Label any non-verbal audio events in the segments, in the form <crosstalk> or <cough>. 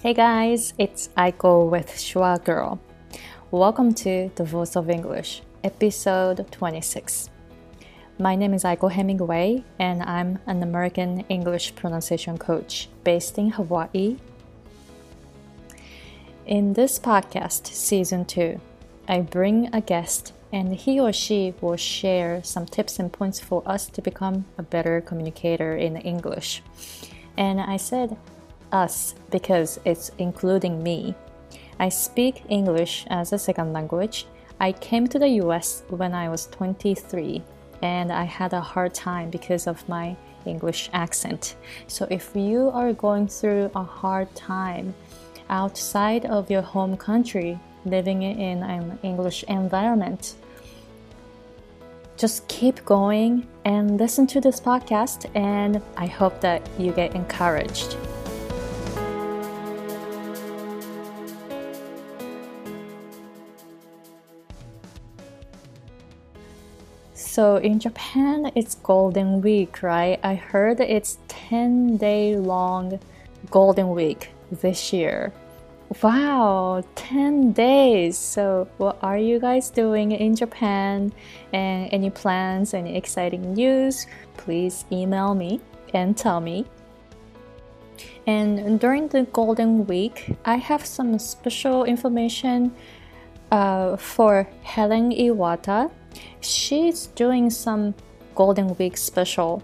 Hey guys, it's Aiko with Schwa Girl. Welcome to The Voice of English, episode 26. My name is Aiko Hemingway, and I'm an American English pronunciation coach based in Hawaii. In this podcast, season 2, I bring a guest and he or she will share some tips and points for us to become a better communicator in English. And I said us because it's including me. I speak English as a second language. I came to the US when I was 23 and I had a hard time because of my English accent. So if you are going through a hard time outside of your home country, living in an English environment, just keep going and listen to this podcast, and I hope that you get encouraged. So in Japan, it's Golden Week, right? I heard it's 10 day long Golden Week this year. Wow, 10 days. So, what are you guys doing in Japan? And any plans, any exciting news? Please email me and tell me. And during the Golden Week, I have some special information uh, for Helen Iwata. She's doing some Golden Week special.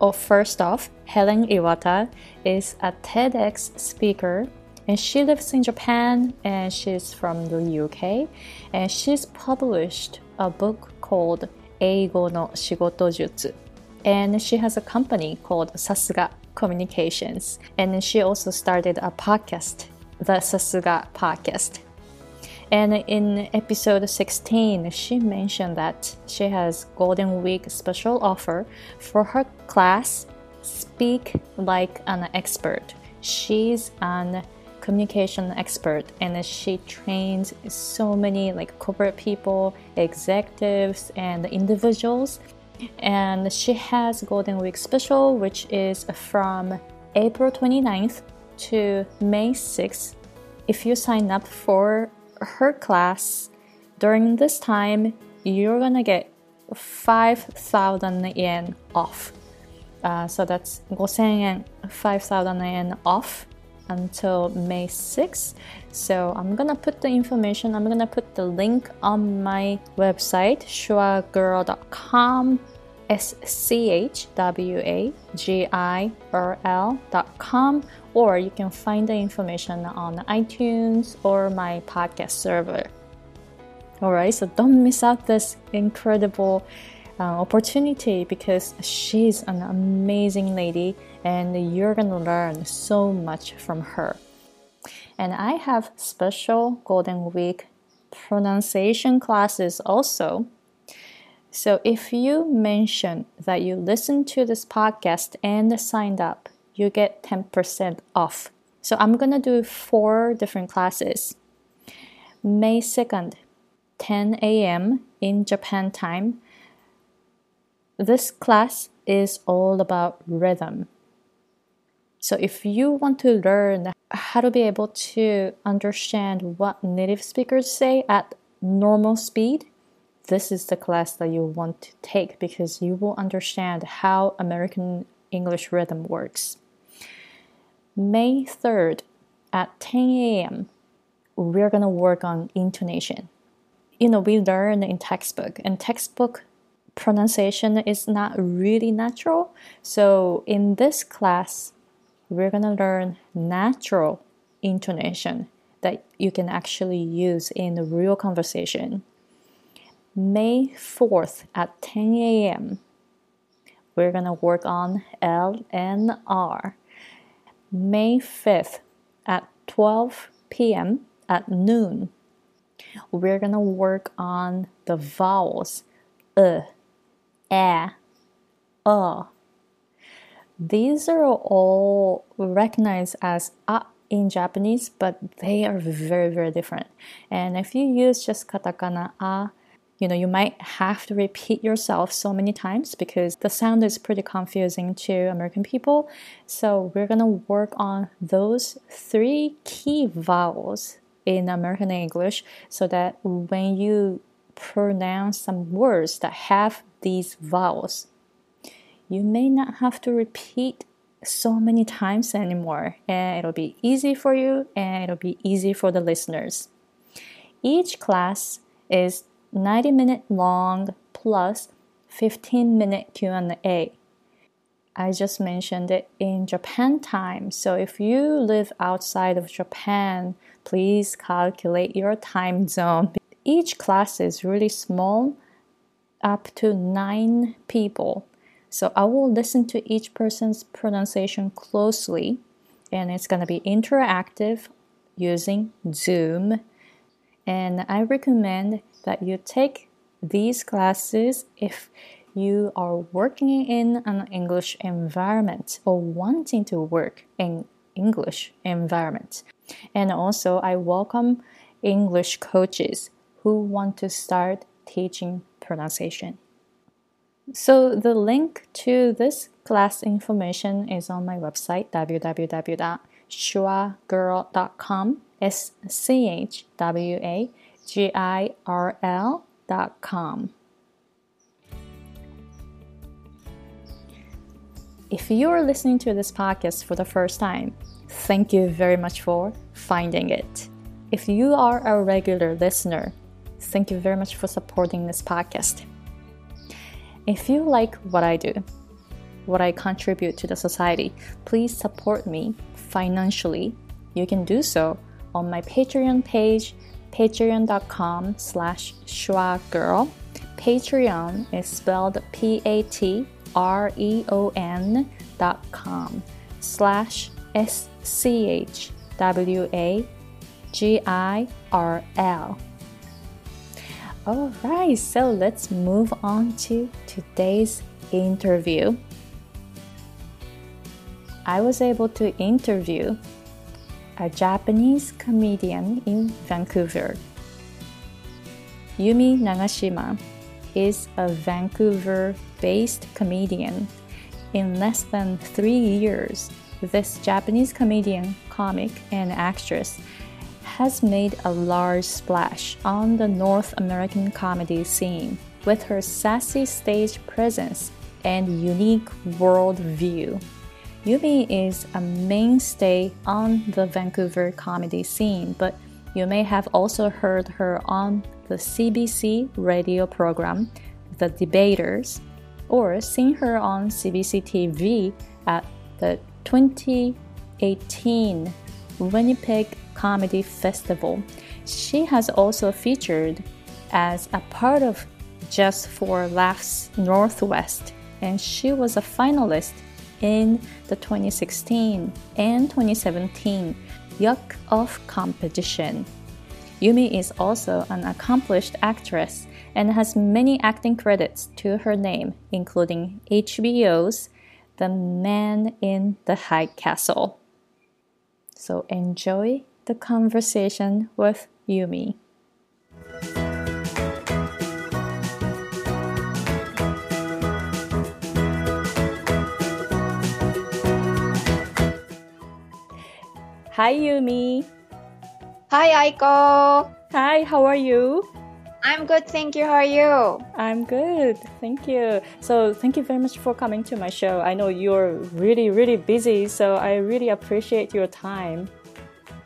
Oh, first off, Helen Iwata is a TEDx speaker and she lives in Japan and she's from the UK and she's published a book called Eigo no Shigoto Jutsu and she has a company called Sasuga Communications and she also started a podcast the Sasuga podcast and in episode 16 she mentioned that she has golden week special offer for her class speak like an expert. She's an communication expert and she trains so many like corporate people executives and individuals. And she has golden week special which is from april 29th to may 6th if you sign up for her class during this time you're gonna get 5000 yen off uh, so that's 5000 yen 5000 yen off until May 6th. So I'm gonna put the information, I'm gonna put the link on my website, schwagirl.com, S C H W A G I R L.com, or you can find the information on iTunes or my podcast server. Alright, so don't miss out this incredible uh, opportunity because she's an amazing lady and you're gonna learn so much from her. And I have special Golden Week pronunciation classes also. So if you mention that you listened to this podcast and signed up, you get 10% off. So I'm gonna do four different classes. May 2nd, 10 a.m. in Japan time. This class is all about rhythm. So if you want to learn how to be able to understand what native speakers say at normal speed, this is the class that you want to take because you will understand how American English rhythm works. May 3rd at 10 a.m., we're going to work on intonation. You know, we learn in textbook, and textbook pronunciation is not really natural. So in this class, we're going to learn natural intonation that you can actually use in a real conversation. May 4th at 10 a.m., we're going to work on L and R. May 5th at 12 p.m. at noon, we're going to work on the vowels uh, eh, uh, these are all recognized as a in Japanese, but they are very, very different. And if you use just katakana a, you know, you might have to repeat yourself so many times because the sound is pretty confusing to American people. So we're gonna work on those three key vowels in American English so that when you pronounce some words that have these vowels, you may not have to repeat so many times anymore, and it'll be easy for you and it'll be easy for the listeners. Each class is 90 minute long plus 15 minute Q&A. I just mentioned it in Japan time. So if you live outside of Japan, please calculate your time zone. Each class is really small, up to 9 people. So I will listen to each person's pronunciation closely, and it's going to be interactive using Zoom. And I recommend that you take these classes if you are working in an English environment or wanting to work in English environment. And also I welcome English coaches who want to start teaching pronunciation. So the link to this class information is on my website www.schwagirl.com s c h w a g i r l.com. If you are listening to this podcast for the first time, thank you very much for finding it. If you are a regular listener, thank you very much for supporting this podcast. If you like what I do, what I contribute to the society, please support me financially. You can do so on my Patreon page, patreon.com slash schwagirl. Patreon is spelled P-A-T-R-E-O-N dot com slash S-C-H-W-A-G-I-R-L. All right, so let's move on to today's interview. I was able to interview a Japanese comedian in Vancouver. Yumi Nagashima is a Vancouver based comedian. In less than three years, this Japanese comedian, comic, and actress has made a large splash on the North American comedy scene with her sassy stage presence and unique world view. Yumi is a mainstay on the Vancouver comedy scene, but you may have also heard her on the CBC radio program The Debaters or seen her on CBC TV at the 2018 Winnipeg Comedy Festival. She has also featured as a part of Just for Laughs Northwest, and she was a finalist in the 2016 and 2017 Yuck Off competition. Yumi is also an accomplished actress and has many acting credits to her name, including HBO's The Man in the High Castle. So enjoy the conversation with Yumi. Hi, Yumi. Hi, Aiko. Hi, how are you? I'm good, thank you. How are you? I'm good, thank you. So, thank you very much for coming to my show. I know you're really, really busy, so I really appreciate your time.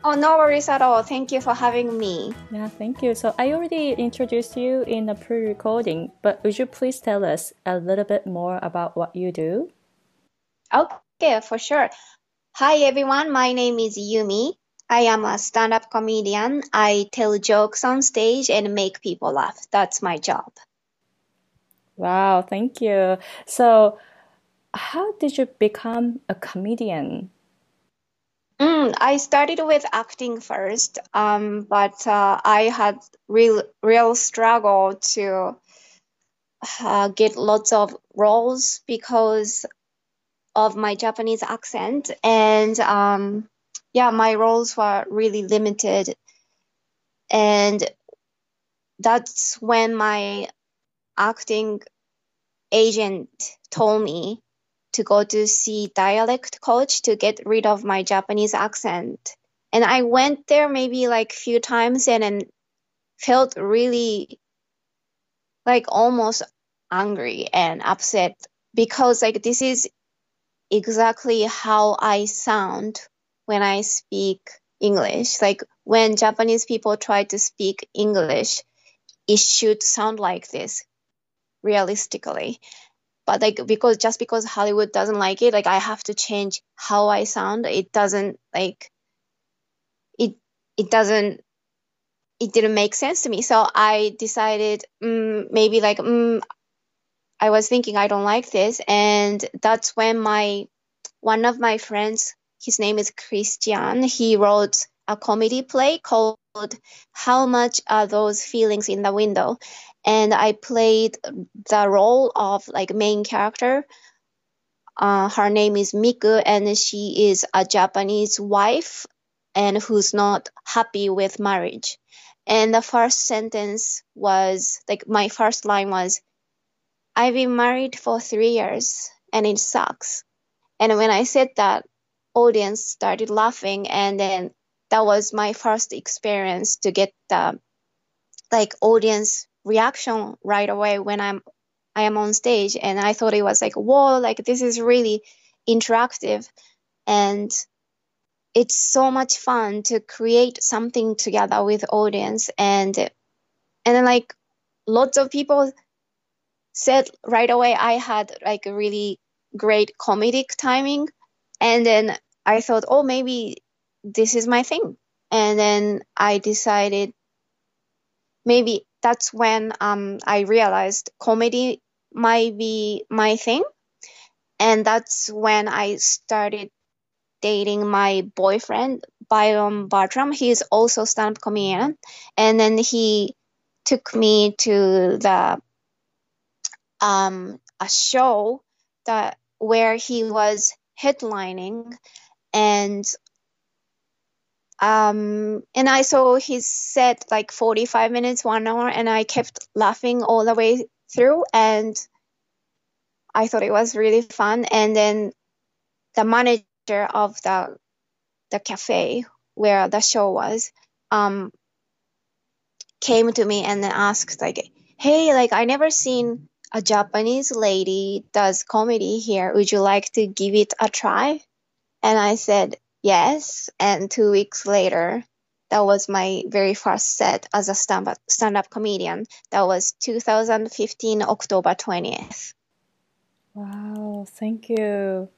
Oh, no worries at all. Thank you for having me. Yeah, thank you. So, I already introduced you in the pre recording, but would you please tell us a little bit more about what you do? Okay, for sure. Hi, everyone. My name is Yumi. I am a stand up comedian. I tell jokes on stage and make people laugh. That's my job. Wow, thank you. So, how did you become a comedian? Mm, I started with acting first, um, but uh, I had real real struggle to uh, get lots of roles because of my Japanese accent, and um, yeah, my roles were really limited. And that's when my acting agent told me to go to see dialect coach to get rid of my Japanese accent. And I went there maybe like few times and then felt really like almost angry and upset because like this is exactly how I sound when I speak English. Like when Japanese people try to speak English, it should sound like this realistically. But like because just because Hollywood doesn't like it, like I have to change how I sound. It doesn't like it it doesn't it didn't make sense to me. So I decided mm, maybe like mm, I was thinking I don't like this, and that's when my one of my friends, his name is Christian, he wrote a comedy play called How Much Are Those Feelings in the Window? And I played the role of like main character. Uh, her name is Miku, and she is a Japanese wife and who's not happy with marriage. And the first sentence was like my first line was, I've been married for three years and it sucks. And when I said that, audience started laughing, and then that was my first experience to get the like audience reaction right away when I'm I am on stage, and I thought it was like whoa, like this is really interactive, and it's so much fun to create something together with audience. And and then like lots of people said right away I had like a really great comedic timing. And then I thought, oh, maybe this is my thing. And then I decided maybe that's when um, I realized comedy might be my thing. And that's when I started dating my boyfriend, Byron Bartram. He's also stand-up comedian. And then he took me to the um, a show that where he was headlining and um and I saw his set like 45 minutes, one hour, and I kept laughing all the way through and I thought it was really fun. And then the manager of the the cafe where the show was um came to me and then asked like, "Hey, like I never seen a Japanese lady does comedy here. Would you like to give it a try? And I said, yes. And two weeks later, that was my very first set as a stand up, comedian. That was 2015, October 20th. Wow, thank you.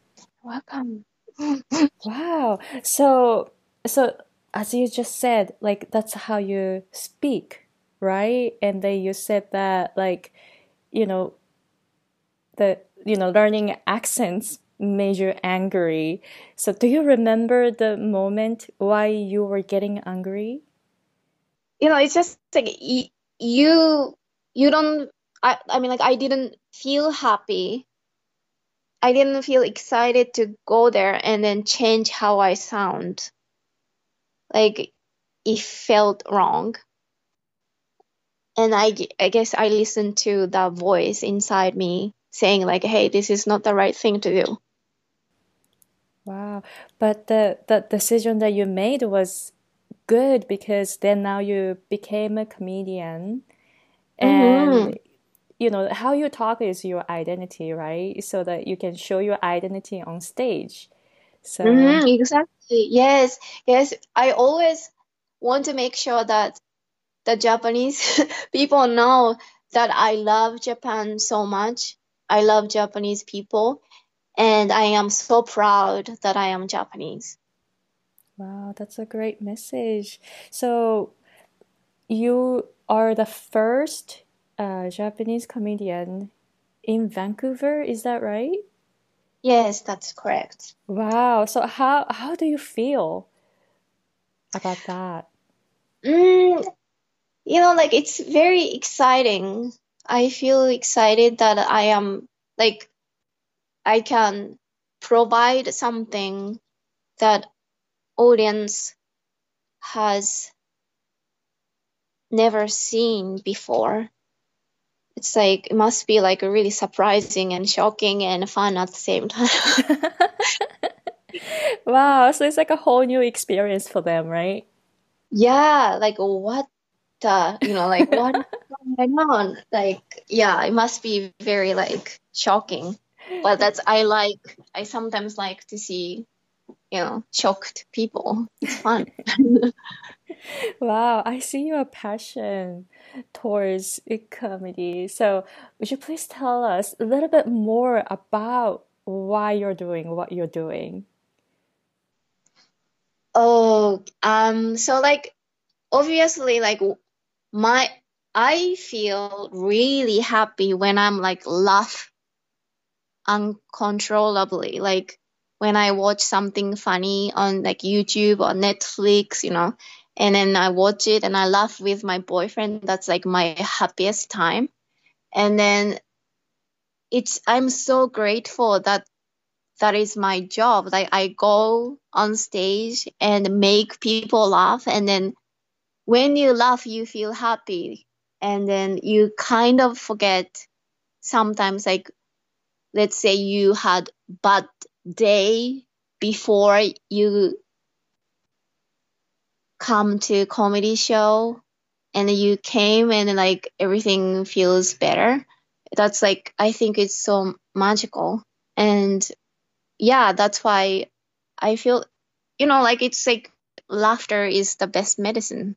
Welcome. <laughs> wow. So, so as you just said, like that's how you speak, right? And then you said that like you know, the you know learning accents made you angry. So do you remember the moment why you were getting angry? You know, it's just like you you don't I I mean like I didn't feel happy. I didn't feel excited to go there and then change how I sound. Like it felt wrong and I, I guess I listened to that voice inside me saying like hey this is not the right thing to do. Wow. But the the decision that you made was good because then now you became a comedian. And mm-hmm. you know how you talk is your identity right? So that you can show your identity on stage. So mm-hmm, exactly. Yes yes. I always want to make sure that the Japanese <laughs> people know that I love Japan so much. I love Japanese people, and I am so proud that I am Japanese. Wow, that's a great message. So, you are the first uh, Japanese comedian in Vancouver, is that right? Yes, that's correct. Wow. So how how do you feel about that? Mm, you know, like it's very exciting. I feel excited that I am like I can provide something that audience has never seen before. It's like it must be like really surprising and shocking and fun at the same time. <laughs> wow, so it's like a whole new experience for them, right? Yeah, like what the, you know, like what <laughs> going on? Like, yeah, it must be very like shocking. But that's I like I sometimes like to see, you know, shocked people. It's fun. <laughs> wow, I see your passion towards comedy. So, would you please tell us a little bit more about why you're doing what you're doing? Oh, um, so like obviously, like my I feel really happy when I'm like laugh uncontrollably. Like when I watch something funny on like YouTube or Netflix, you know, and then I watch it and I laugh with my boyfriend. That's like my happiest time. And then it's I'm so grateful that that is my job. Like I go on stage and make people laugh and then when you laugh you feel happy and then you kind of forget sometimes like let's say you had bad day before you come to comedy show and you came and like everything feels better. That's like i think it's so magical. And yeah that's why i feel you know like it's like laughter is the best medicine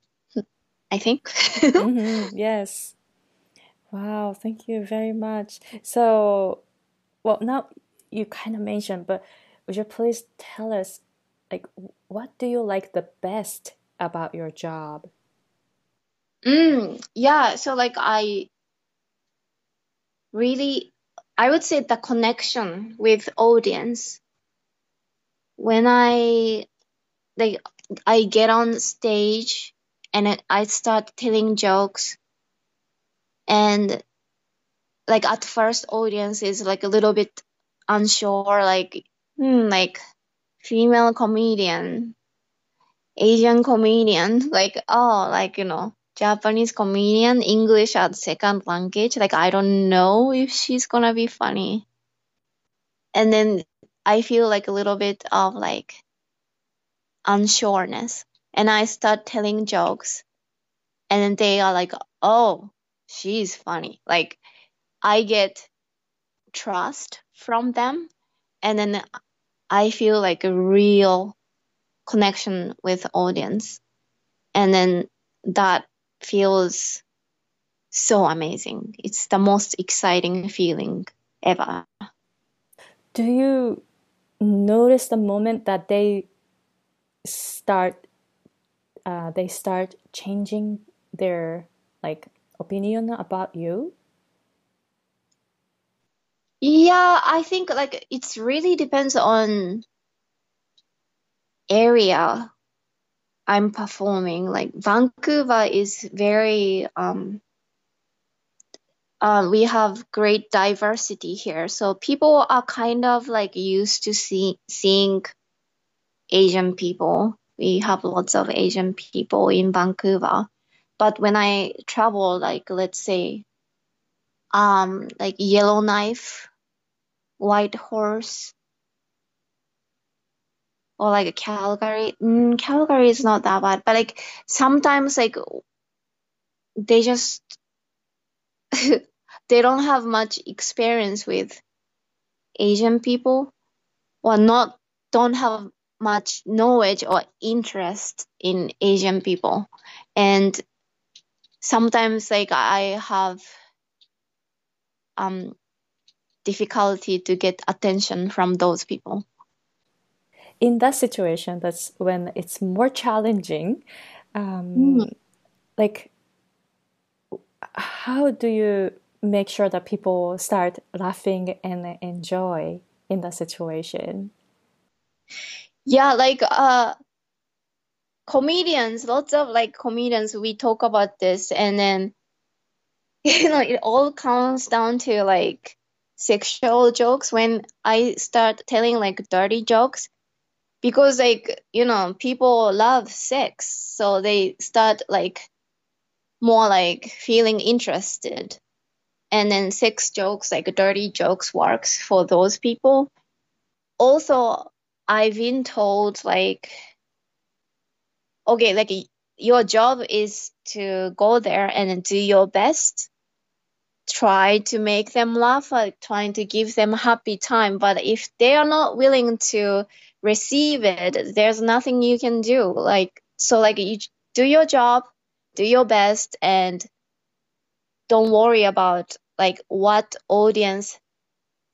i think. Mm-hmm, <laughs> yes. Wow. Thank you very much. So well now you kind of mentioned but would you please tell us like what do you like the best about your job? Mm, yeah, so like I really I would say the connection with audience. When I like I get on stage and I start telling jokes and like at first audience is like a little bit unsure like hmm, like female comedian Asian comedian, like oh, like you know, Japanese comedian, English as second language. Like I don't know if she's gonna be funny. And then I feel like a little bit of like unsureness, and I start telling jokes, and then they are like, oh, she's funny. Like I get trust from them, and then I feel like a real connection with audience. And then that feels so amazing. It's the most exciting feeling ever. Do you notice the moment that they start uh, they start changing their like opinion about you yeah i think like it's really depends on area I'm performing. Like Vancouver is very um, uh, we have great diversity here, so people are kind of like used to see, seeing Asian people. We have lots of Asian people in Vancouver, but when I travel, like let's say, um, like Yellowknife, Whitehorse, or like a Calgary. Mm, Calgary is not that bad, but like sometimes like they just <laughs> they don't have much experience with Asian people or not don't have much knowledge or interest in Asian people. And sometimes like I have um difficulty to get attention from those people in that situation, that's when it's more challenging. Um, mm. Like, how do you make sure that people start laughing and enjoy in that situation? Yeah, like uh, comedians, lots of like comedians, we talk about this, and then <laughs> you know it all comes down to like sexual jokes. When I start telling like dirty jokes, because like you know people love sex so they start like more like feeling interested. And then sex jokes, like dirty jokes, works for those people. Also, I've been told like, okay, like your job is to go there and do your best try to make them laugh, like trying to give them happy time. But if they are not willing to receive it, there's nothing you can do. Like, so like you do your job, do your best, and don't worry about like what audience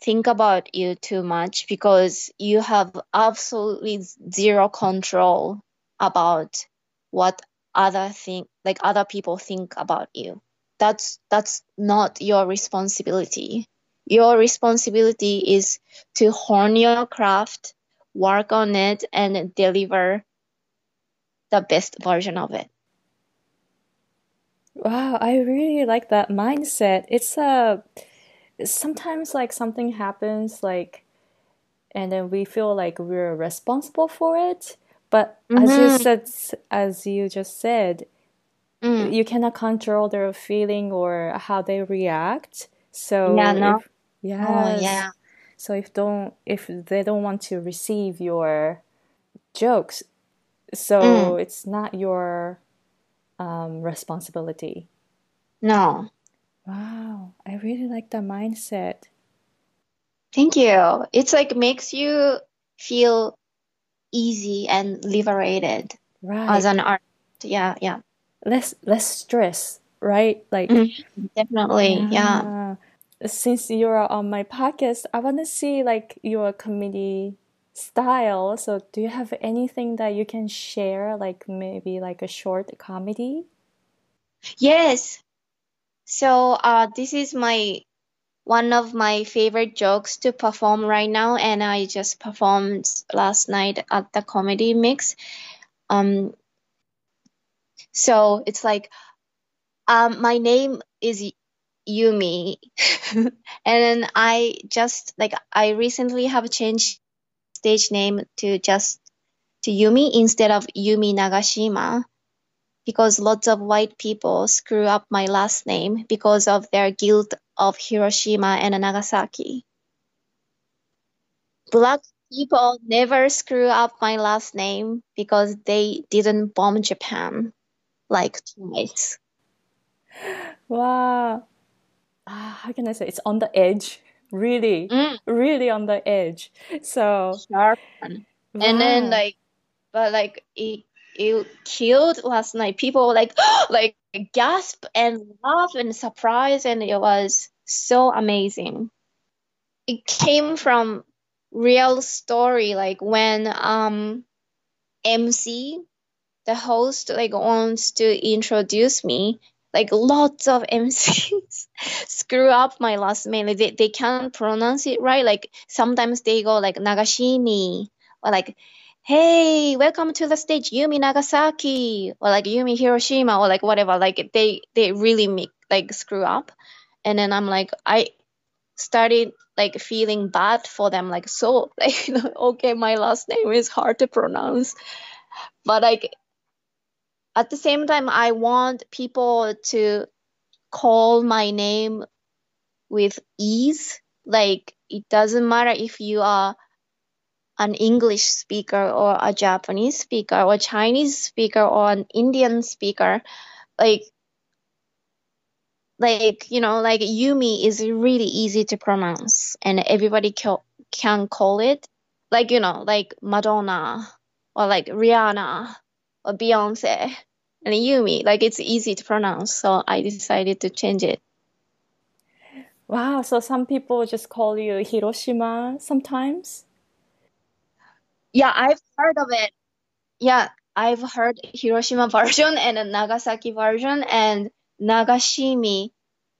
think about you too much because you have absolutely zero control about what other think like other people think about you. That's that's not your responsibility. Your responsibility is to hone your craft work on it and deliver the best version of it. Wow i really like that mindset. It's a uh, sometimes like something happens like and then we feel like we're responsible for it but mm-hmm. as you mm-hmm. said as you just said Mm. You cannot control their feeling or how they react. So yeah, no. If, yes. Oh, yeah. So if don't if they don't want to receive your jokes, so mm. it's not your um, responsibility. No. Wow, I really like the mindset. Thank you. It's like makes you feel easy and liberated right. as an artist. Yeah, yeah less less stress, right? Like mm-hmm. definitely, yeah. yeah. Since you're on my podcast, I want to see like your comedy style. So, do you have anything that you can share, like maybe like a short comedy? Yes. So, uh, this is my one of my favorite jokes to perform right now, and I just performed last night at the comedy mix. Um, so it's like, um, my name is Yumi, <laughs> and I just like I recently have changed stage name to just to Yumi instead of Yumi Nagashima because lots of white people screw up my last name because of their guilt of Hiroshima and Nagasaki. Black people never screw up my last name because they didn't bomb Japan like twice. Wow. Ah, how can I say? It's on the edge. Really, mm. really on the edge. So sharp. Wow. And then like, but like it, it killed last night. People like <gasps> like gasp and laugh and surprise, and it was so amazing. It came from real story, like when um MC the host like wants to introduce me like lots of <laughs> MCs screw up my last name. Like, they, they can't pronounce it right. Like sometimes they go like Nagashimi or like, hey, welcome to the stage, Yumi Nagasaki or like Yumi Hiroshima or like whatever. Like they they really make like screw up. And then I'm like I started like feeling bad for them. Like so <laughs> like okay, my last name is hard to pronounce. But like at the same time, I want people to call my name with ease. Like it doesn't matter if you are an English speaker or a Japanese speaker or Chinese speaker or an Indian speaker. Like like you know like Yumi is really easy to pronounce and everybody ca- can call it like you know like Madonna or like Rihanna or Beyonce and Yumi. Like it's easy to pronounce, so I decided to change it. Wow, so some people just call you Hiroshima sometimes? Yeah, I've heard of it. Yeah, I've heard Hiroshima <laughs> version and a Nagasaki version and Nagashimi.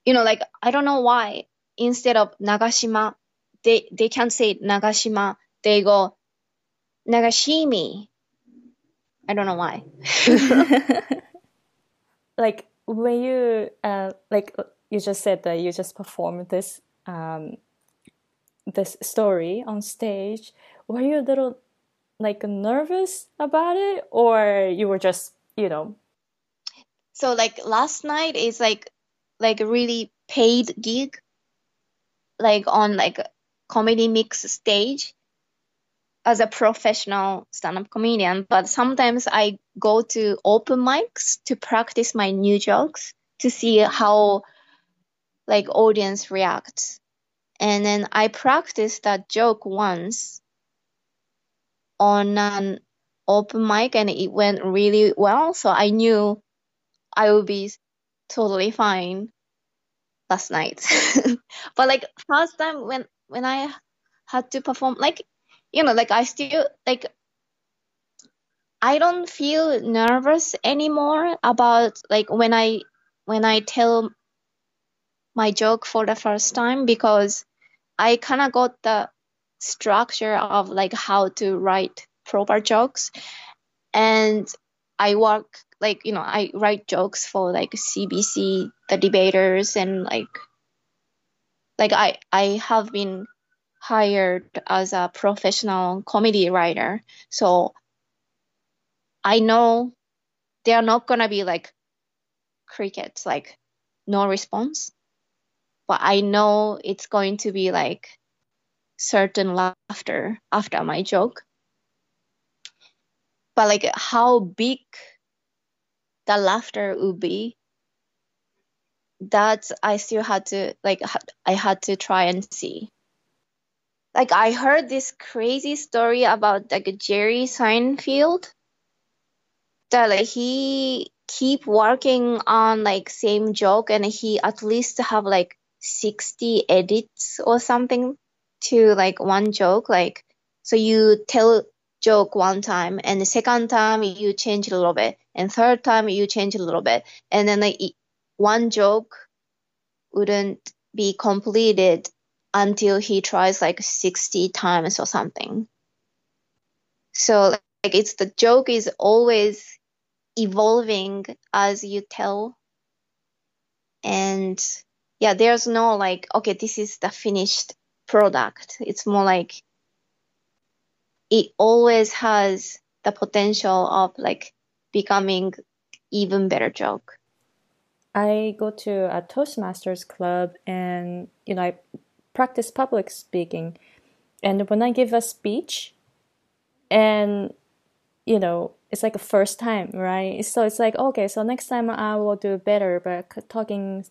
You know, like I don't know why instead of Nagashima, they they can't say Nagashima. They go Nagashimi. I don't know why. <laughs> like when you uh, like you just said that you just performed this um, this story on stage, were you a little like nervous about it, or you were just you know? So like last night is like like a really paid gig, like on like comedy mix stage as a professional stand-up comedian. But sometimes I go to open mics to practice my new jokes to see how like audience reacts. And then I practiced that joke once on an open mic and it went really well. So I knew I would be totally fine last night. <laughs> but like first time when when I had to perform like you know like I still like I don't feel nervous anymore about like when I when I tell my joke for the first time because I kind of got the structure of like how to write proper jokes. And I work like you know I write jokes for like CBC the debaters and like like I I have been hired as a professional comedy writer. So I know they're not gonna be like crickets like no response. But I know it's going to be like certain laughter after my joke but like how big the laughter would be that I still had to like I had to try and see. Like I heard this crazy story about like Jerry Seinfeld that like he keep working on like same joke and he at least have like 60 edits or something to like one joke like so you tell joke one time and the second time you change a little bit and third time you change a little bit and then like one joke wouldn't be completed until he tries like 60 times or something. So like it's the joke is always evolving as you tell. And yeah there's no like okay this is the finished product. It's more like it always has the potential of like becoming even better joke. I go to a Toastmasters club and you know I practice public speaking. And when I give a speech and you know it's like a first time right? So it's like okay so next time I will do better but talking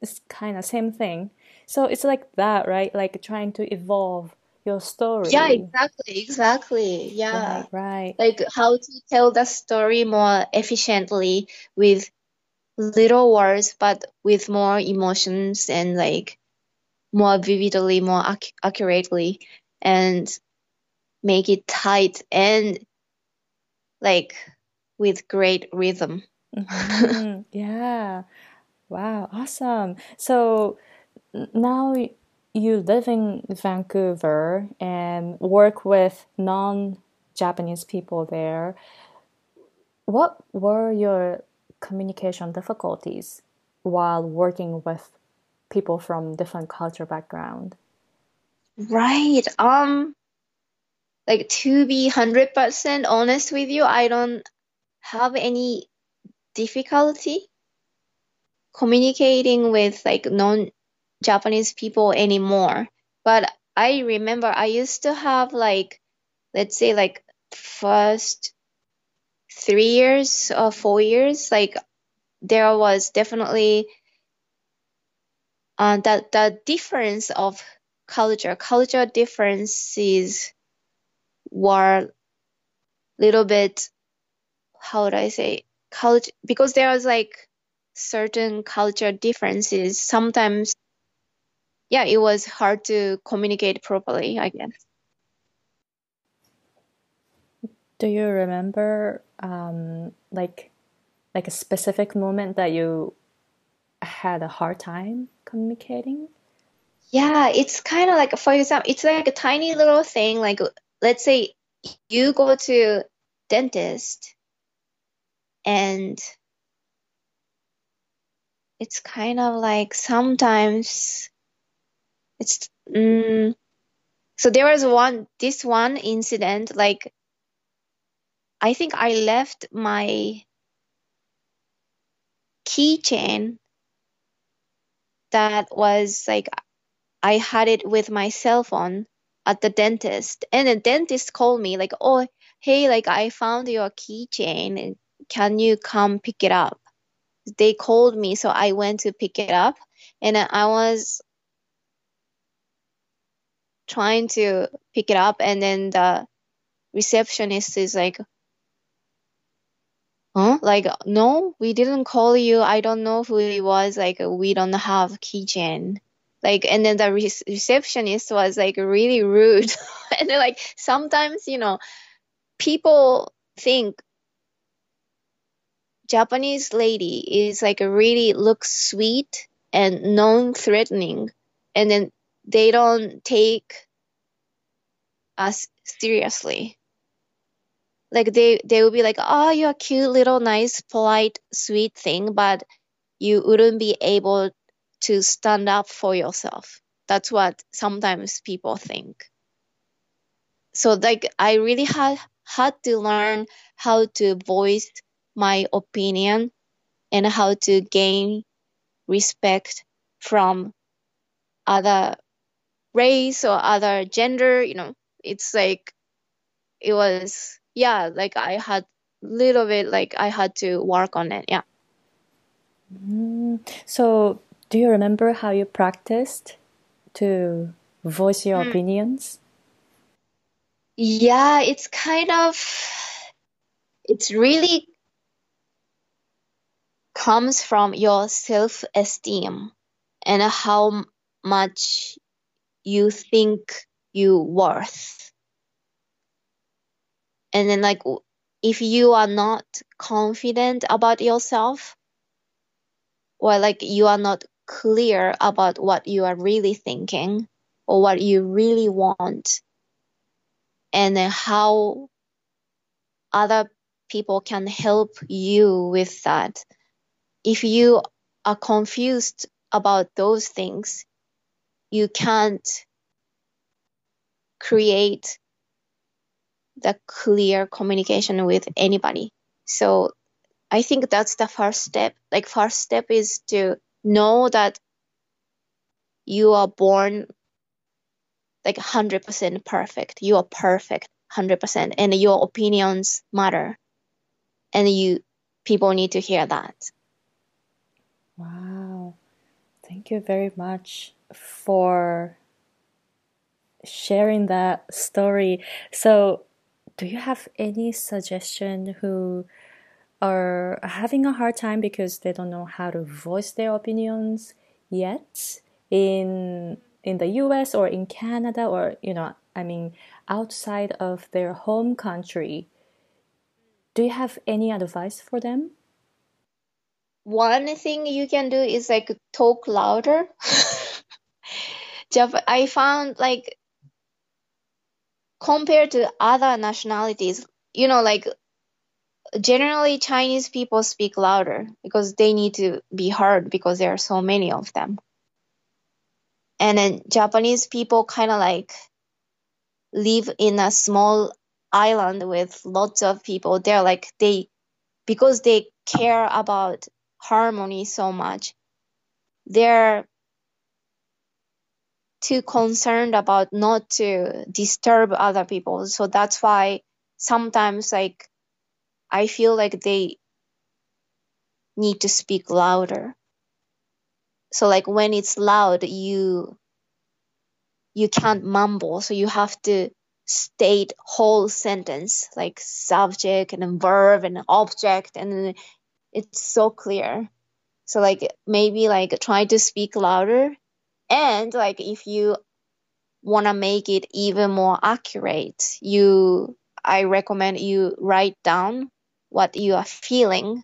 is kind of same thing so it's like that right like trying to evolve your story. Yeah, exactly, exactly. Yeah. Right, right. Like how to tell the story more efficiently with little words, but with more emotions and like more vividly, more ac- accurately, and make it tight and like with great rhythm. Mm-hmm. <laughs> yeah. Wow. Awesome. So now you live in Vancouver and work with non Japanese people there. What were your communication difficulties while working with people from different culture background? Right. Um like to be 100% honest with you, I don't have any difficulty communicating with like non Japanese people anymore. But I remember I used to have like, let's say like first three years or four years, like there was definitely uh, that the difference of culture, culture differences were little bit, how would I say, culture because there was like certain culture differences. Sometimes yeah, it was hard to communicate properly, I guess. Do you remember um, like like a specific moment that you had a hard time communicating? Yeah, it's kind of like, for example, it's like a tiny little thing. Like, let's say you go to dentist, and it's kind of like sometimes it's mm, so there was one this one incident like I think I left my keychain that was like I had it with my cell phone at the dentist. And the dentist called me like oh hey like I found your keychain. Can you come pick it up? They called me so I went to pick it up. And I was trying to pick it up and then the receptionist is like huh? Like no we didn't call you. I don't know who it was. Like we don't have keychain. Like and then the re- receptionist was like really rude. <laughs> And like sometimes you know people think japanese lady is like really looks sweet and non-threatening. And then they don't take us seriously. Like they they will be like oh you're a cute little nice polite sweet thing but you wouldn't be able to stand up for yourself. That's what sometimes people think. So like i really had had to learn how to voice my opinion and how to gain respect from other race or other gender you know it's like it was yeah like i had little bit like i had to work on it yeah mm. so do you remember how you practiced to voice your mm. opinions yeah it's kind of it's really comes from your self esteem and how much you think you worth. And then like if you are not confident about yourself or like you are not clear about what you are really thinking or what you really want and then how other people can help you with that. If you are confused about those things you can't create the clear communication with anybody. So I think that's the first step. Like first step is to know that you are born like 100% perfect. You are perfect 100% and your opinions matter. And you people need to hear that. Wow. Thank you very much for sharing that story. So do you have any suggestion who are having a hard time because they don't know how to voice their opinions yet in in the US or in Canada or you know I mean outside of their home country do you have any advice for them one thing you can do is like talk louder <laughs> I found like compared to other nationalities, you know, like generally Chinese people speak louder because they need to be heard because there are so many of them. And then Japanese people kind of like live in a small island with lots of people. They're like, they, because they care about harmony so much, they're too concerned about not to disturb other people. So that's why sometimes like I feel like they need to speak louder. So like when it's loud, you you can't mumble, so you have to state whole sentence like subject and verb and object and it's so clear. So like maybe like try to speak louder. And like if you want to make it even more accurate, you I recommend you write down what you are feeling.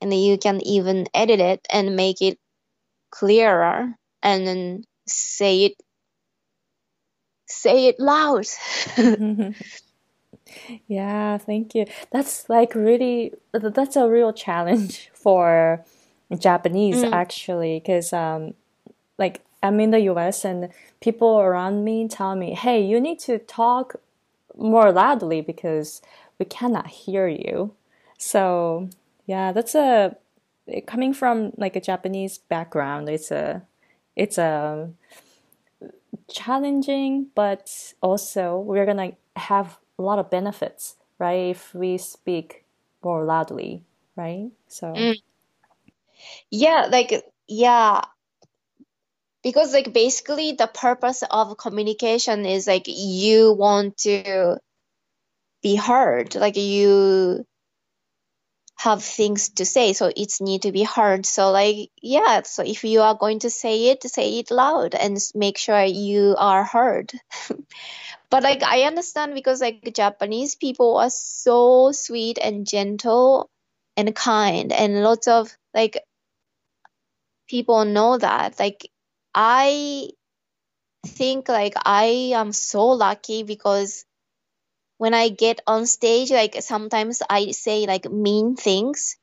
And you can even edit it and make it clearer and then say it say it loud <laughs> mm-hmm. Yeah thank you that's like really that's a real challenge <laughs> for japanese mm. actually because um like I'm in the US and people around me tell me, hey, you need to talk more loudly because we cannot hear you. So, yeah, that's a coming from like a Japanese background, it's a it's a challenging, but also we're gonna have a lot of benefits, right? If we speak more loudly, right? So Mm. Yeah, like yeah, because like basically the purpose of communication is like you want to be heard, like you have things to say, so it's need to be heard. So like yeah, so if you are going to say it, say it loud and make sure you are heard. <laughs> But like I understand because like Japanese people are so sweet and gentle and kind and lots of like people know that. Like I think like I am so lucky because when I get on stage, like sometimes I say like mean things,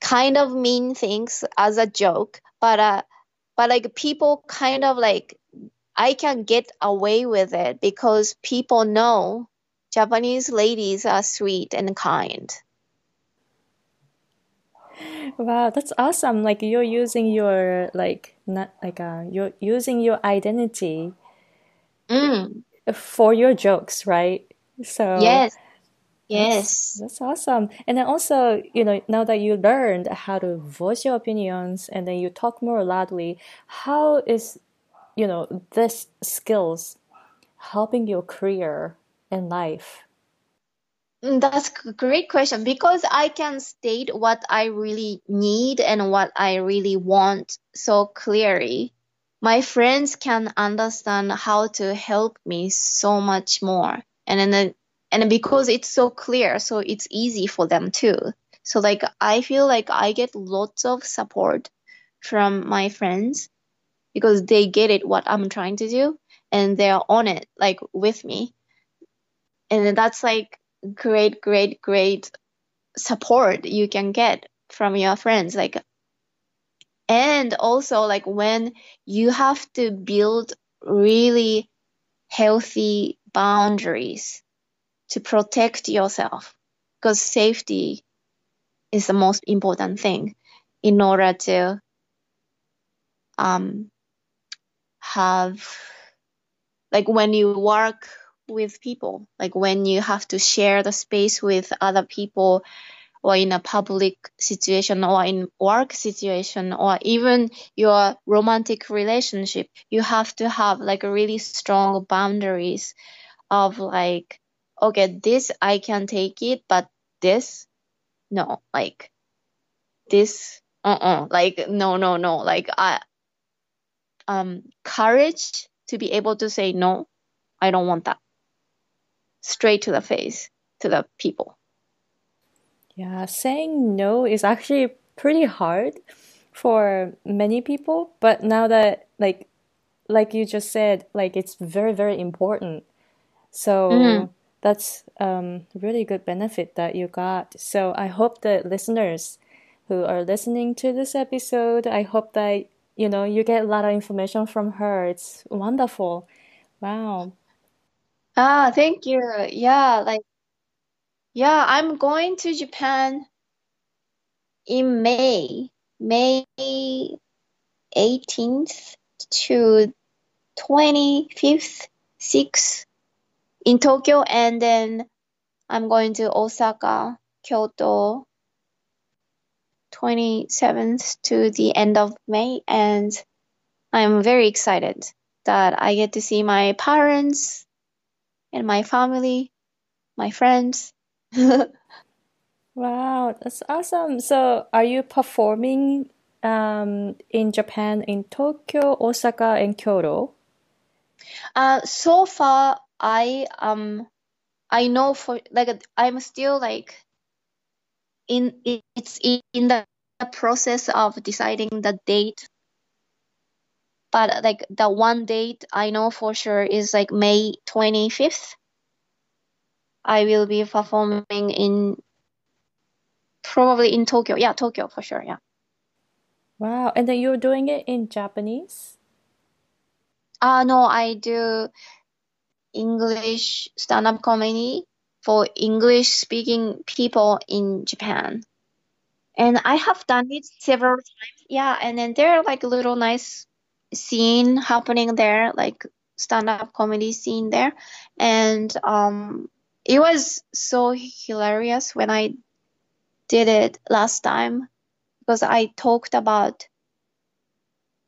kind of mean things as a joke, but uh, but like people kind of like I can get away with it because people know Japanese ladies are sweet and kind. wow, that's awesome. Like you're using your like not like uh you're using your identity Mm, for your jokes, right? So yes, yes. that's awesome. And then also, you know, now that you learned how to voice your opinions and then you talk more loudly, how is, you know, this skills helping your career and life? Mm, That's a great question because I can state what I really need and what I really want so clearly. My friends can understand how to help me so much more. And then, and because it's so clear, so it's easy for them too. So like I feel like I get lots of support from my friends because they get it what I'm trying to do and they're on it like with me. And that's like great, great, great support you can get from your friends. Like, and also like when you have to build really healthy boundaries to protect yourself because safety is the most important thing in order to um have like when you work with people like when you have to share the space with other people or in a public situation or in work situation or even your romantic relationship you have to have like really strong boundaries of like okay this i can take it but this no like this uh-uh like no no no like i um courage to be able to say no i don't want that straight to the face to the people Yeah, saying no is actually pretty hard for many people, but now that like like you just said, like it's very, very important. Mm. So that's um really good benefit that you got. So I hope the listeners who are listening to this episode, I hope that you know you get a lot of information from her. It's wonderful. Wow. ah thank you yeah like yeah i'm going to japan in may may 18th to 25th 6th in tokyo and then i'm going to osaka kyoto 27th to the end of may and i'm very excited that i get to see my parents and my family my friends <laughs> Wow, that's awesome. So are you performing um in Japan in Tokyo, Osaka, and Kyoto? Uh, so far, I um I know for like I'm still like in it's in the process of deciding the date, but like the one date I know for sure is like May 25th. I will be performing in probably in Tokyo. Yeah, Tokyo for sure. Yeah. Wow, and then you're doing it in Japanese? Uh no, I do English stand-up comedy for English speaking people in Japan. and I have done it several times. Yeah, and then there are like little nice scene happening there, like stand-up comedy scene there, and um, it was so hilarious when I did it last time because I talked about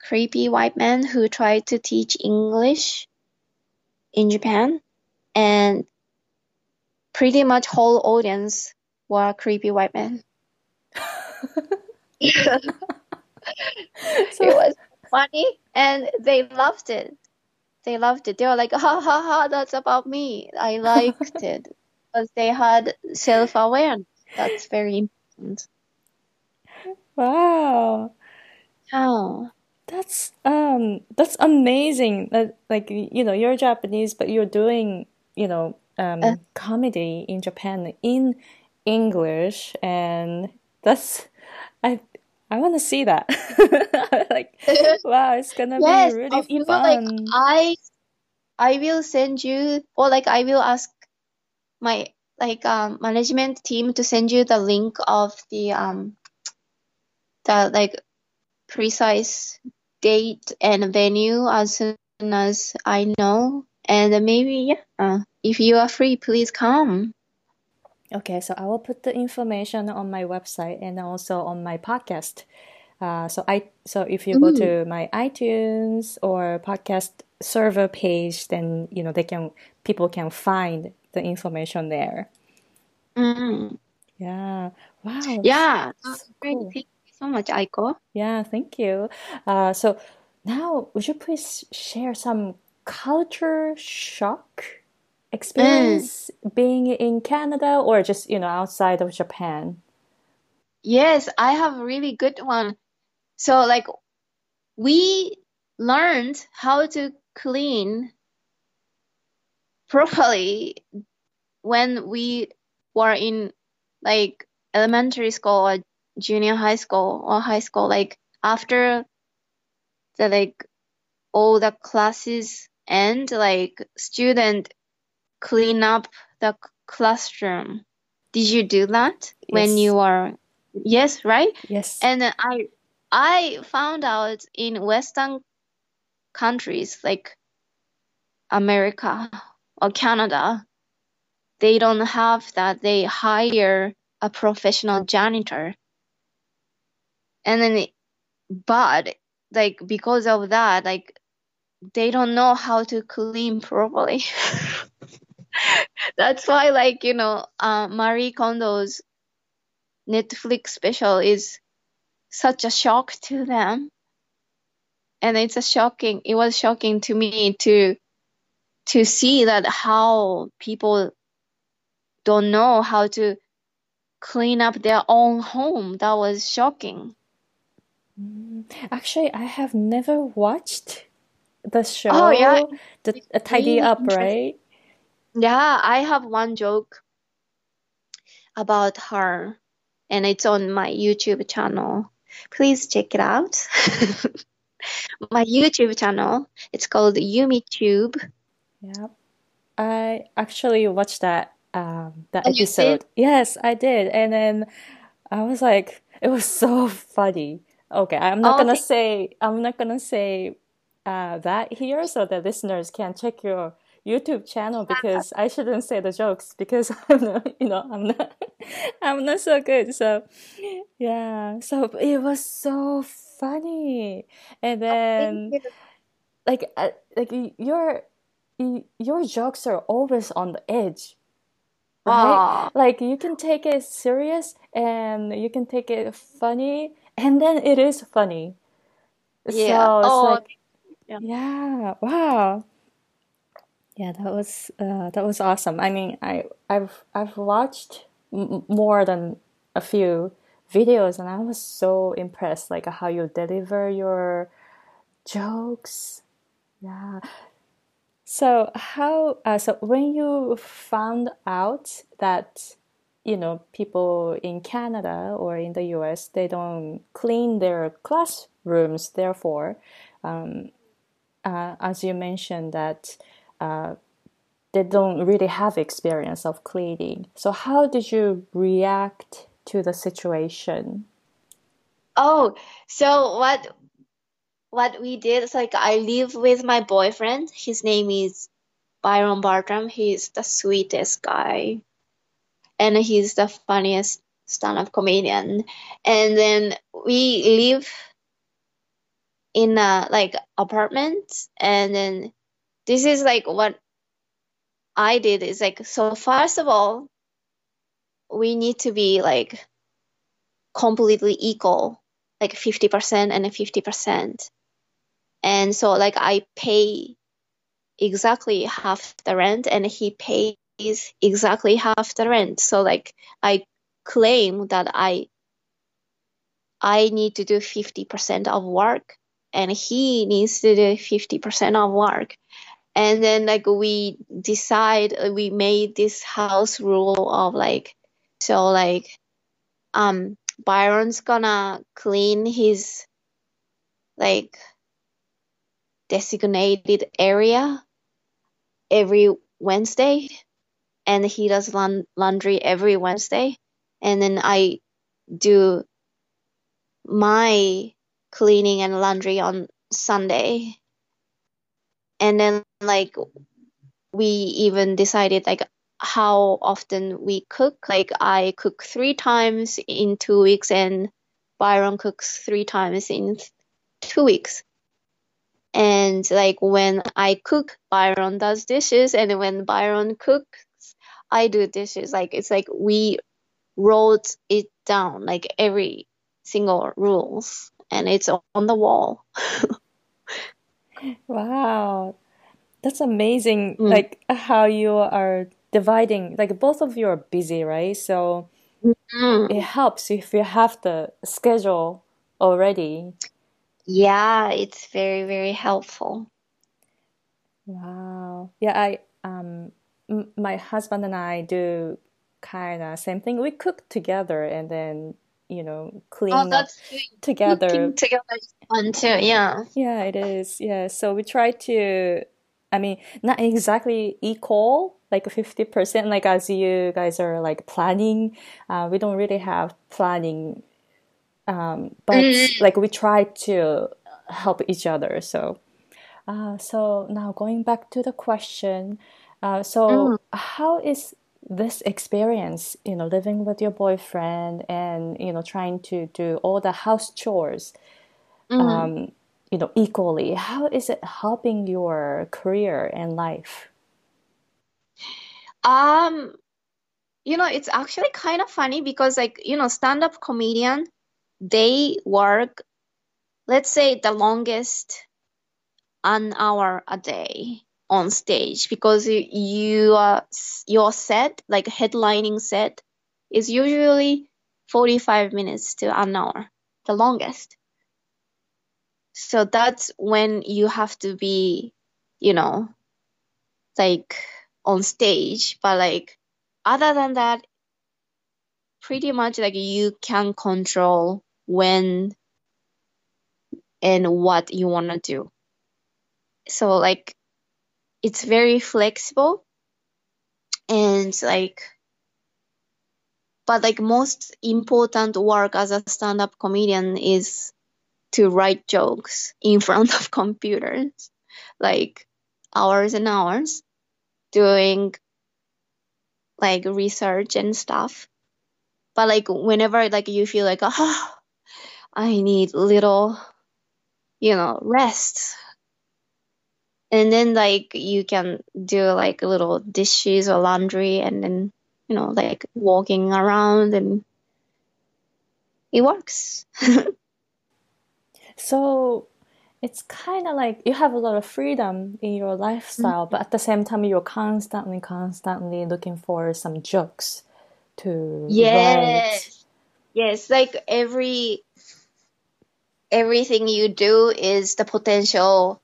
creepy white men who tried to teach English in Japan, and pretty much whole audience were creepy white men. <laughs> So it was funny and they loved it. They loved it. They were like, ha ha ha, that's about me. I liked <laughs> it because they had self awareness. That's very important. Wow. Oh. That's um that's amazing. That like you know you're Japanese, but you're doing you know um, uh, comedy in Japan in English, and that's I I want to see that. <laughs> like <laughs> wow, it's gonna yes, be really uh, you fun. Know, like I I will send you or like I will ask my like um management team to send you the link of the um the like precise date and venue as soon as I know. And maybe, yeah, uh, if you are free, please come. Okay, so I will put the information on my website and also on my podcast. Uh, so I so if you go mm. to my iTunes or podcast server page, then you know they can people can find the information there. Mm. Yeah. Wow. Yeah. Great. Cool. Thank so much, Aiko. Yeah. Thank you. Uh, so now, would you please share some culture shock experience mm. being in Canada or just, you know, outside of Japan? Yes, I have a really good one. So like we learned how to clean properly when we were in like elementary school or junior high school or high school like after the like all the classes end, like student clean up the classroom. Did you do that yes. when you were? Yes, right. Yes. And I I found out in Western countries like America or Canada, they don't have that. They hire a professional janitor. And then, but like because of that, like they don't know how to clean properly. <laughs> That's why, like you know, uh, Marie Kondo's Netflix special is such a shock to them, and it's a shocking. It was shocking to me to to see that how people don't know how to clean up their own home. That was shocking. Mm, actually, I have never watched the show. Oh yeah, the Tidy Up, right? Yeah, I have one joke about her, and it's on my YouTube channel. Please check it out. <laughs> my YouTube channel. It's called YumiTube. Yeah, I actually watched that um, that oh, episode. Yes, I did, and then I was like, it was so <laughs> funny. Okay, I'm not oh, gonna say I'm not gonna say uh, that here so the listeners can check your YouTube channel because I shouldn't say the jokes because <laughs> I'm not, you know, I'm not, <laughs> I'm not so good. So, yeah. So it was so funny, and oh, then, like, uh, like your, your jokes are always on the edge. Right? Like you can take it serious and you can take it funny, and then it is funny. Yeah. So oh, like, yeah. yeah. Wow. Yeah, that was uh, that was awesome. I mean, I I've I've watched m- more than a few videos, and I was so impressed, like how you deliver your jokes. Yeah. So how uh, so when you found out that you know people in Canada or in the U.S. they don't clean their classrooms, therefore, um, uh, as you mentioned that uh, they don't really have experience of cleaning. So how did you react to the situation? Oh, so what what we did is like I live with my boyfriend. His name is Byron Bertram. He's the sweetest guy. And he's the funniest stand-up comedian. And then we live in a like apartment and then this is like what I did is like so first of all we need to be like completely equal like 50% and 50% and so like I pay exactly half the rent and he pays exactly half the rent. So like I claim that I I need to do 50% of work and he needs to do 50% of work. And then like we decide we made this house rule of like so like um byron's gonna clean his like designated area every wednesday and he does laundry every wednesday. And then i do my cleaning and laundry on sunday. And then like we even decided like how often we cook. Like i cook three times in two weeks and byron cooks three times in two weeks. And like when i cook byron does dishes. And when byron cooks i do dishes like it's like we wrote it down like every single rules and it's on the wall <laughs> Wow. That's amazing. Mm. Like how you are dividing, like both of you are busy, right? So mm-hmm. it helps if you have the schedule already. Yeah, it's very, very helpful. Wow. Yeah, I, um, my husband and I do kind of same thing. We cook together and then you know clean oh, up together. Cooking together is fun too. Yeah. Yeah, it is. Yeah. So we try to. I mean, not exactly equal, like fifty percent. Like as you guys are like planning, uh, we don't really have planning, um, but mm. like we try to help each other. So, uh, so now going back to the question, uh, so mm. how is this experience, you know, living with your boyfriend and you know trying to do all the house chores, mm-hmm. um, you know, equally, how is it helping your career and life? Um, you know, it's actually kind of funny because, like, you know, stand-up comedian, they work, let's say, the longest an hour a day on stage because you are your set like headlining set is usually 45 minutes to an hour the longest. So that's when you have to be you know like on stage. But like other than that pretty much like you can control when and what you want to do. So like it's very flexible and like but like most important work as a stand-up comedian is to write jokes in <laughs> front of computers like hours and hours doing like research and stuff. But like whenever like you feel like oh i need little you know rest and then like you can do like little dishes or laundry and then you know like walking around and it works <laughs> so it's kind of like you have a lot of freedom in your lifestyle mm-hmm. but at the same time you're constantly constantly looking for some jokes to yes write. yes like every everything you do is the potential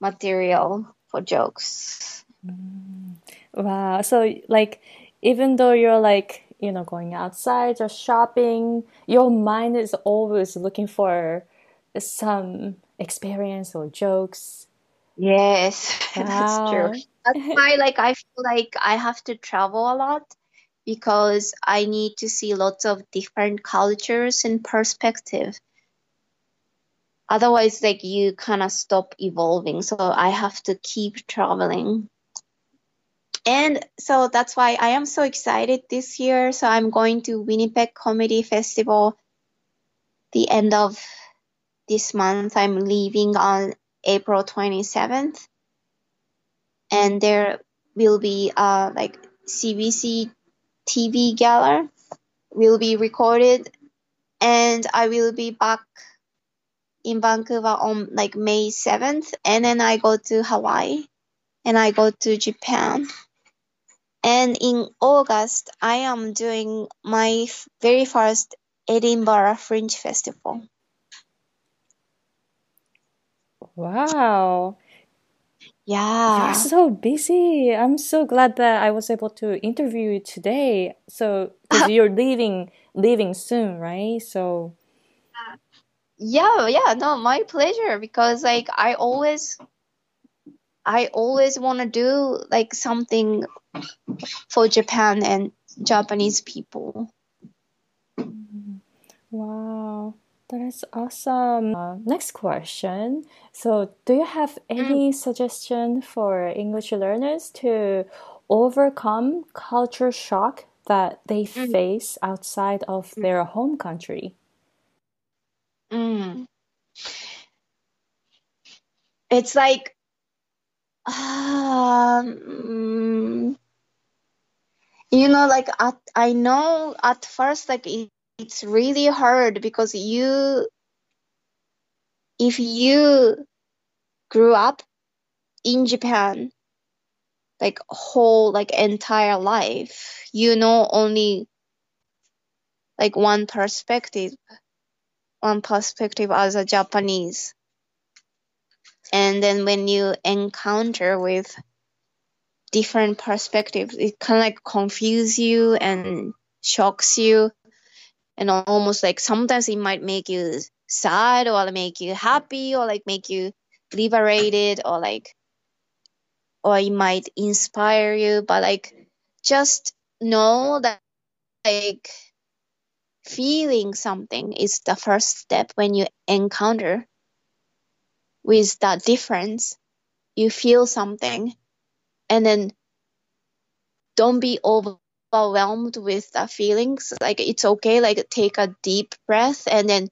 material for jokes. Mm. Wow. So like even though you're like, you know, going outside or shopping, your mind is always looking for some experience or jokes. Yes, <laughs> wow. that's true. That's <laughs> why like I feel like I have to travel a lot because I need to see lots of different cultures and perspective otherwise like you kind of stop evolving. So i have to keep traveling. And so that's why i am so excited this year. So i'm going to winnipeg comedy festival the end of this month. I'm leaving on april 27th and there will be uh like cbc tv gala will be recorded. And i will be back in Vancouver on like May 7th, and then I go to Hawaii and I go to Japan. And in August, I am doing my very first Edinburgh Fringe Festival. Wow. Yeah. You're so busy. I'm so glad that I was able to interview you today. So, because <laughs> you're leaving leaving soon, right? So, yeah, yeah, no, my pleasure because like I always I always want to do like something for Japan and Japanese people. Wow, that is awesome. Uh, next question. So, do you have any mm. suggestion for English learners to overcome culture shock that they mm. face outside of mm. their home country? Mm. It's like, um, you know, like at, I know at first, like it, it's really hard because you, if you grew up in Japan, like whole like entire life, you know only like one perspective one perspective as a Japanese. And then when you encounter with different perspectives, it kind of like confuse you and shocks you. And almost like sometimes it might make you sad or make you happy or like make you liberated or like or it might inspire you but like just know that like feeling something is the first step when you encounter with that difference. You feel something and then don't be overwhelmed with the feelings. Like it's okay like take a deep breath and then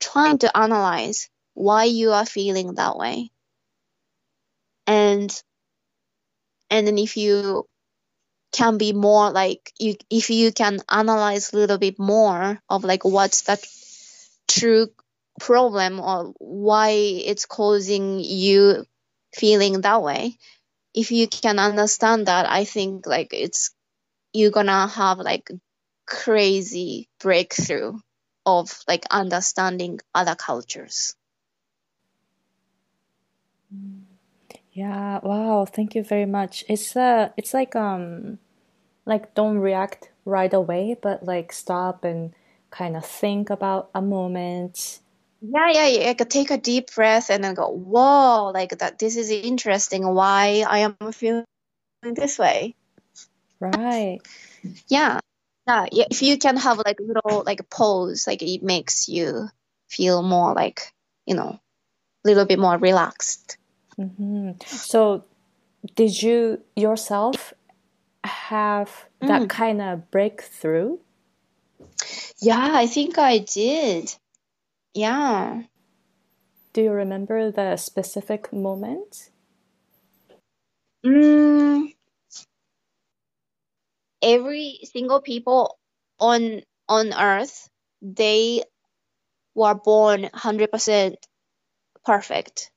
trying to analyze why you are feeling that way. And and then if you can be more like you if you can analyze a little bit more of like what's the true problem or why it's causing you feeling that way if you can understand that i think like it's you're gonna have like crazy breakthrough of like understanding other cultures mm. Yeah, wow, thank you very much. It's uh it's like um like don't react right away, but like stop and kind of think about a moment. Yeah, yeah, yeah. Like take a deep breath and then go, whoa, like that this is interesting why I am feeling this way. Right. Yeah. Yeah, yeah. If you can have like little like pause, like it makes you feel more like, you know, a little bit more relaxed. Mm-hmm. So, did you yourself have that mm. kind of breakthrough? Yeah, I think I did. Yeah. Do you remember the specific moment? Mm, every single people on on earth they were born 100% perfect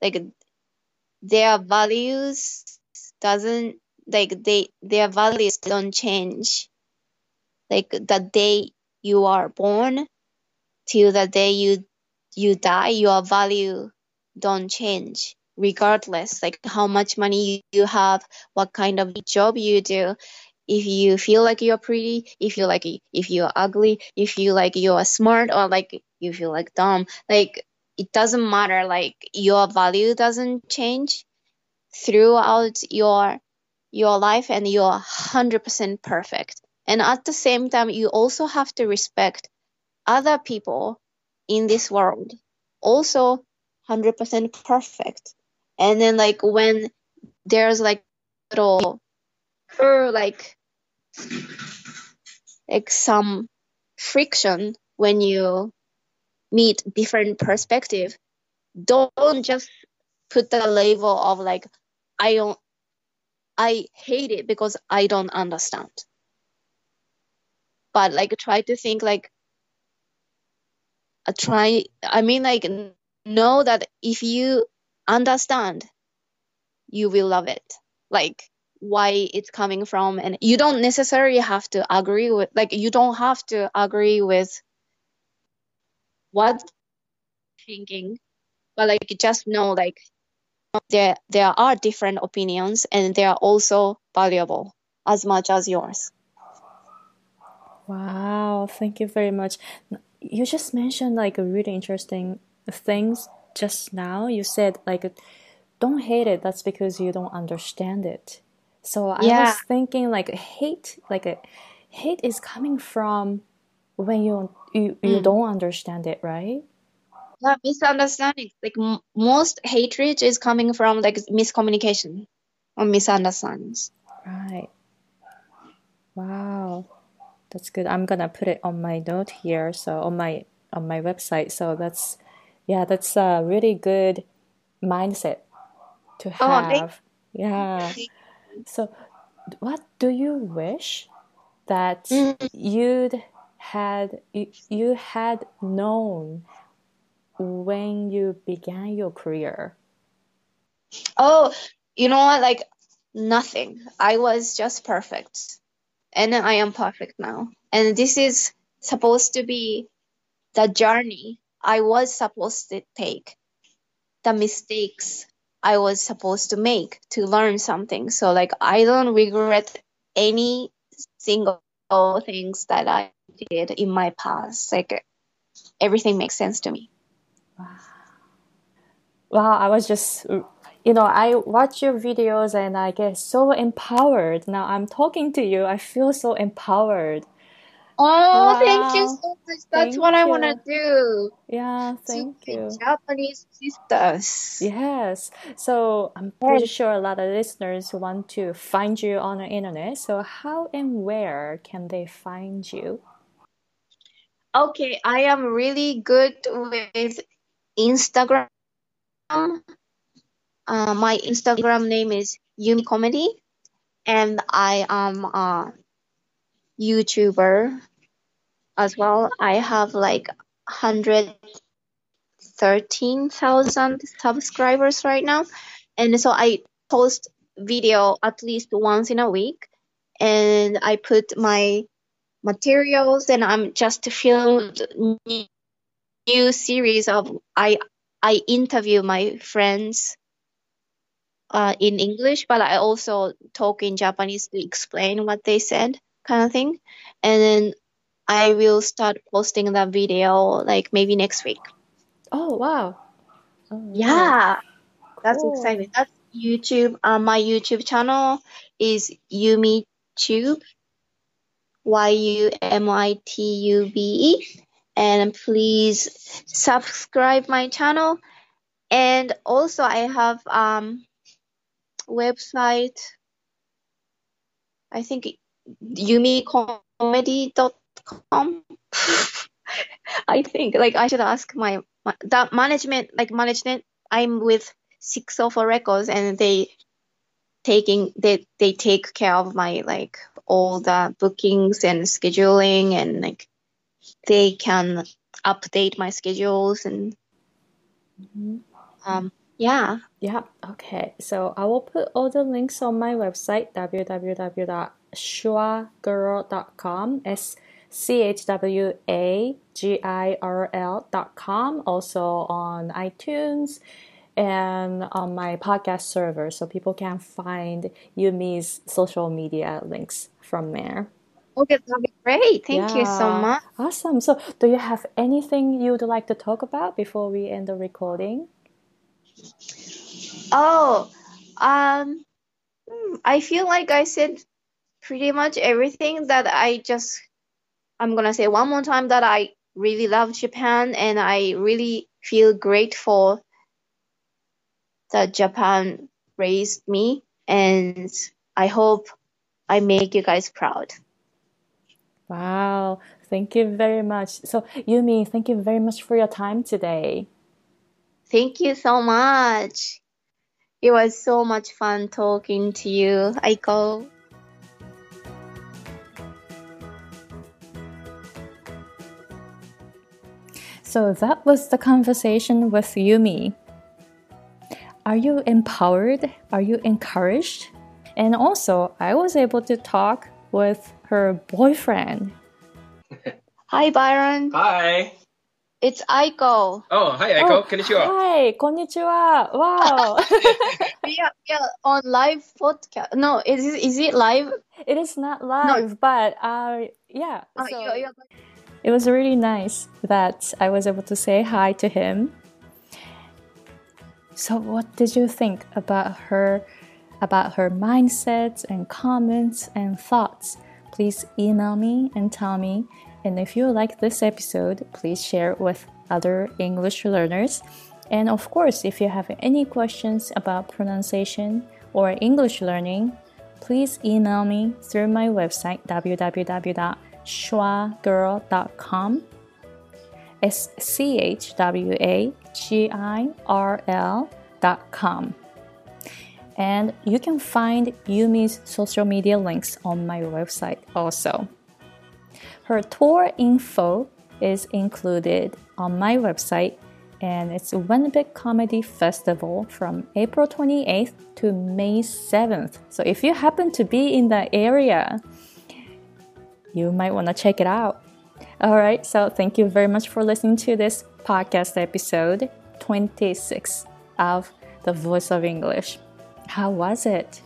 like their values doesn't like they their values don't change. Like the day you are born till the day you you die your value don't change regardless like how much money you have what kind of job you do. If you feel like you're pretty if you like if you're ugly if you like you're smart or like you feel like dumb like it doesn't matter like your value doesn't change throughout your your life and you're 100% perfect and at the same time you also have to respect other people in this world also 100% perfect. And then like when there's like little or like like some friction when you meet different perspective, don't just put the label of like I don't I hate it because I don't understand. But like try to think like a try I mean like know that if you understand you will love it. Like why it's coming from and you don't necessarily have to agree with like you don't have to agree with what thinking but like just know like there there are different opinions and they are also valuable as much as yours. Wow thank you very much. You just mentioned like a really interesting things just now. You said like don't hate it that's because you don't understand it. So i Yeah. was thinking like hate like a hate is coming from when you you, you Mm. don't understand it right yeah misunderstanding like m- most hatred is coming from like miscommunication or misunderstandings Right. Wow. That's good. I'm gonna put it on my note here, so on my on my website. So that's yeah, that's a really good mindset to Oh, thank- have. Yeah. So what do you wish that Mm. you'd had you, had known when you began your career? Oh, you know what? Like nothing. I was just perfect. And I am perfect now. And this is supposed to be the journey I was supposed to take, the mistakes I was supposed to make to learn something. So like I don't regret any single things that I did in my past. Like everything makes sense to me. Wow. Wow, I was just, you know, I watch your videos and I get so empowered. Now I'm talking to you, I feel so empowered. Oh, thank you so much. That's Thank what I want to do. Yeah, thank you. Japanese sisters. Yes. So I'm pretty sure a lot of listeners want to find you on the internet. So how and where can they find you? Okay, I am really good with Instagram. Uh, my Instagram name is Yumi Comedy, and I am a YouTuber as well. I have like hundred thirteen thousand subscribers right now, and so I post video at least once in a week, and I put my materials, and I'm just filmed new, new series of I I interview my friends uh, in English, but I also talk in Japanese to explain what they said, kind of thing. And then I will start posting that video like maybe next week. Oh, wow. Oh, wow. Yeah, that's Cool. exciting. That's YouTube. Uh, my YouTube channel is Yumi Tube, Y U M I T U B E, and please subscribe my channel. And also, I have um website. I think yumicomedy.com. <laughs> I think like I should ask my, my that management like management. I'm with Six Sofa Records and they taking they they take care of my like all the bookings and scheduling and like they can update my schedules and Mhm. um yeah Yeah, okay. So I will put all the links on my website, www.schwagirl.com, S C H W A G I R L.com, also on iTunes and on my podcast server, so people can find Yumi's social media links from there. okay that'd be great thank you so much Awesome. So, do you have anything you'd like to talk about before we end the recording? oh um hmm, I feel like I said pretty much everything that I just I'm gonna say one more time that I really love Japan and I really feel grateful that Japan raised me, and I hope I make you guys proud. Wow, thank you very much. So, Yumi, thank you very much for your time today. Thank you so much. It was so much fun talking to you, Aiko. So that was the conversation with Yumi. Are you empowered? Are you encouraged? And also, I was able to talk with her boyfriend. <laughs> Hi, Byron. Hi. It's Aiko. Oh, hi, Aiko. Oh, Konnichiwa. Hi, konnichiwa. Wow. <laughs> we, are, we are on live podcast. No, is it, is it live? it is not live, no. but uh, yeah. Oh, so- you're, you're it was really nice that I was able to say hi to him. So, what did you think about her, about her mindsets and comments and thoughts? Please email me and tell me. And if you like this episode, please share it with other English learners. And of course, if you have any questions about pronunciation or English learning, please email me through my website www.schwagirl.com. S C H W A G I R L dot com. And you can find Yumi's social media links on my website also. Her tour info is included on my website, and it's Big Comedy Festival from April 28th to May 7th. So if you happen to be in the area, you might want to check it out. All right, so thank you very much for listening to this podcast episode 26 of The Voice of English. How was it?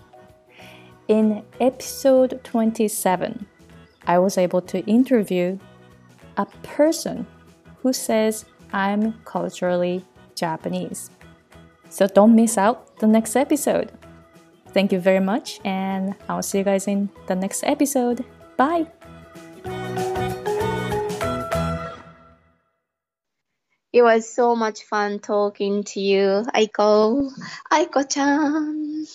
In episode 27, I was able to interview a person who says I'm culturally Japanese. So don't miss out the next episode. Thank you very much, and I'll see you guys in the next episode. Bye! It was so much fun talking to you, Aiko. Aiko-chan.